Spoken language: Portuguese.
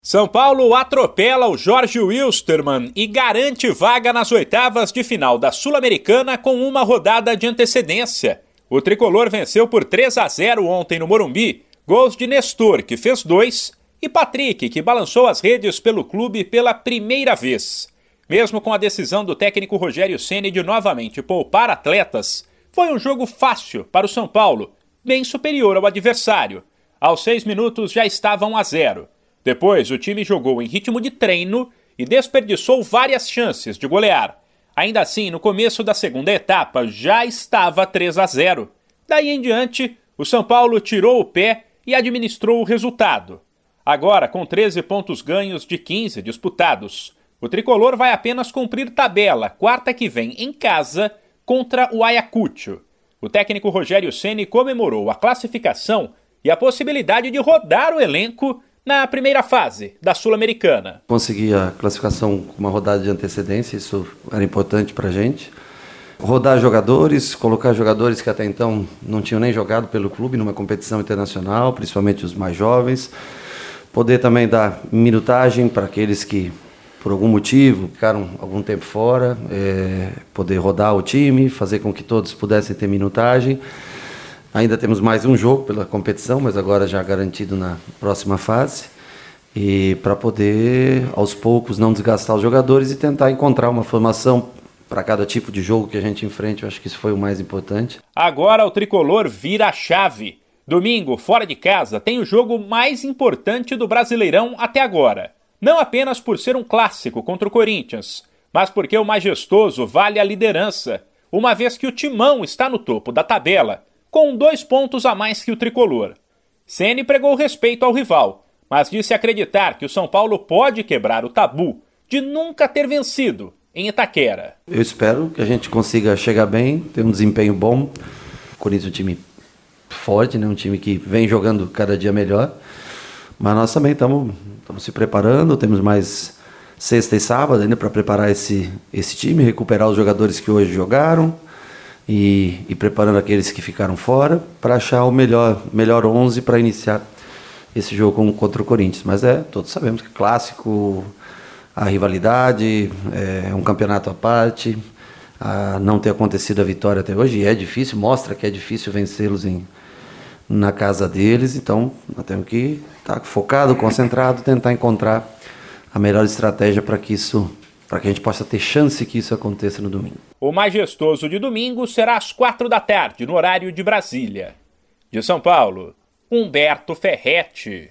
São Paulo atropela o Jorge Wilstermann e garante vaga nas oitavas de final da Sul-Americana com uma rodada de antecedência. O tricolor venceu por 3 a 0 ontem no Morumbi, gols de Nestor, que fez dois, e Patrick, que balançou as redes pelo clube pela primeira vez. Mesmo com a decisão do técnico Rogério Ceni de novamente poupar atletas, foi um jogo fácil para o São Paulo, bem superior ao adversário. Aos seis minutos já estava 1 a 0. Depois, o time jogou em ritmo de treino e desperdiçou várias chances de golear. Ainda assim, no começo da segunda etapa já estava 3 a 0. Daí em diante, o São Paulo tirou o pé e administrou o resultado. Agora, com 13 pontos ganhos de 15 disputados, o tricolor vai apenas cumprir tabela quarta que vem em casa contra o Ayacucho. O técnico Rogério Ceni comemorou a classificação e a possibilidade de rodar o elenco na primeira fase da Sul-Americana. Consegui a classificação com uma rodada de antecedência, isso era importante para a gente. Rodar jogadores, colocar jogadores que até então não tinham nem jogado pelo clube numa competição internacional, principalmente os mais jovens. Poder também dar minutagem para aqueles que, por algum motivo, ficaram algum tempo fora, é, poder rodar o time, fazer com que todos pudessem ter minutagem. Ainda temos mais um jogo pela competição, mas agora já garantido na próxima fase. E para poder, aos poucos, não desgastar os jogadores e tentar encontrar uma formação para cada tipo de jogo que a gente enfrente. Eu acho que isso foi o mais importante. Agora o tricolor vira a chave. Domingo, fora de casa, tem o jogo mais importante do Brasileirão até agora. Não apenas por ser um clássico contra o Corinthians, mas porque o majestoso vale a liderança, uma vez que o Timão está no topo da tabela com dois pontos a mais que o tricolor. Ceni pregou respeito ao rival, mas disse acreditar que o São Paulo pode quebrar o tabu de nunca ter vencido em Itaquera. Eu espero que a gente consiga chegar bem, ter um desempenho bom. O Corinthians é um time forte, né? um time que vem jogando cada dia melhor. Mas nós também estamos se preparando, temos mais sexta e sábado ainda para preparar esse, esse time, recuperar os jogadores que hoje jogaram e, e preparando aqueles que ficaram fora para achar o melhor, melhor 11 para iniciar esse jogo contra o Corinthians. Mas é, todos sabemos que é clássico, a rivalidade, é um campeonato à parte, a não ter acontecido a vitória até hoje, é difícil, mostra que é difícil vencê-los em, na casa deles, então nós temos que estar focado, concentrado, tentar encontrar a melhor estratégia para que isso para que a gente possa ter chance que isso aconteça no domingo. O majestoso de domingo será às quatro da tarde, no horário de Brasília. De São Paulo, Humberto Ferretti.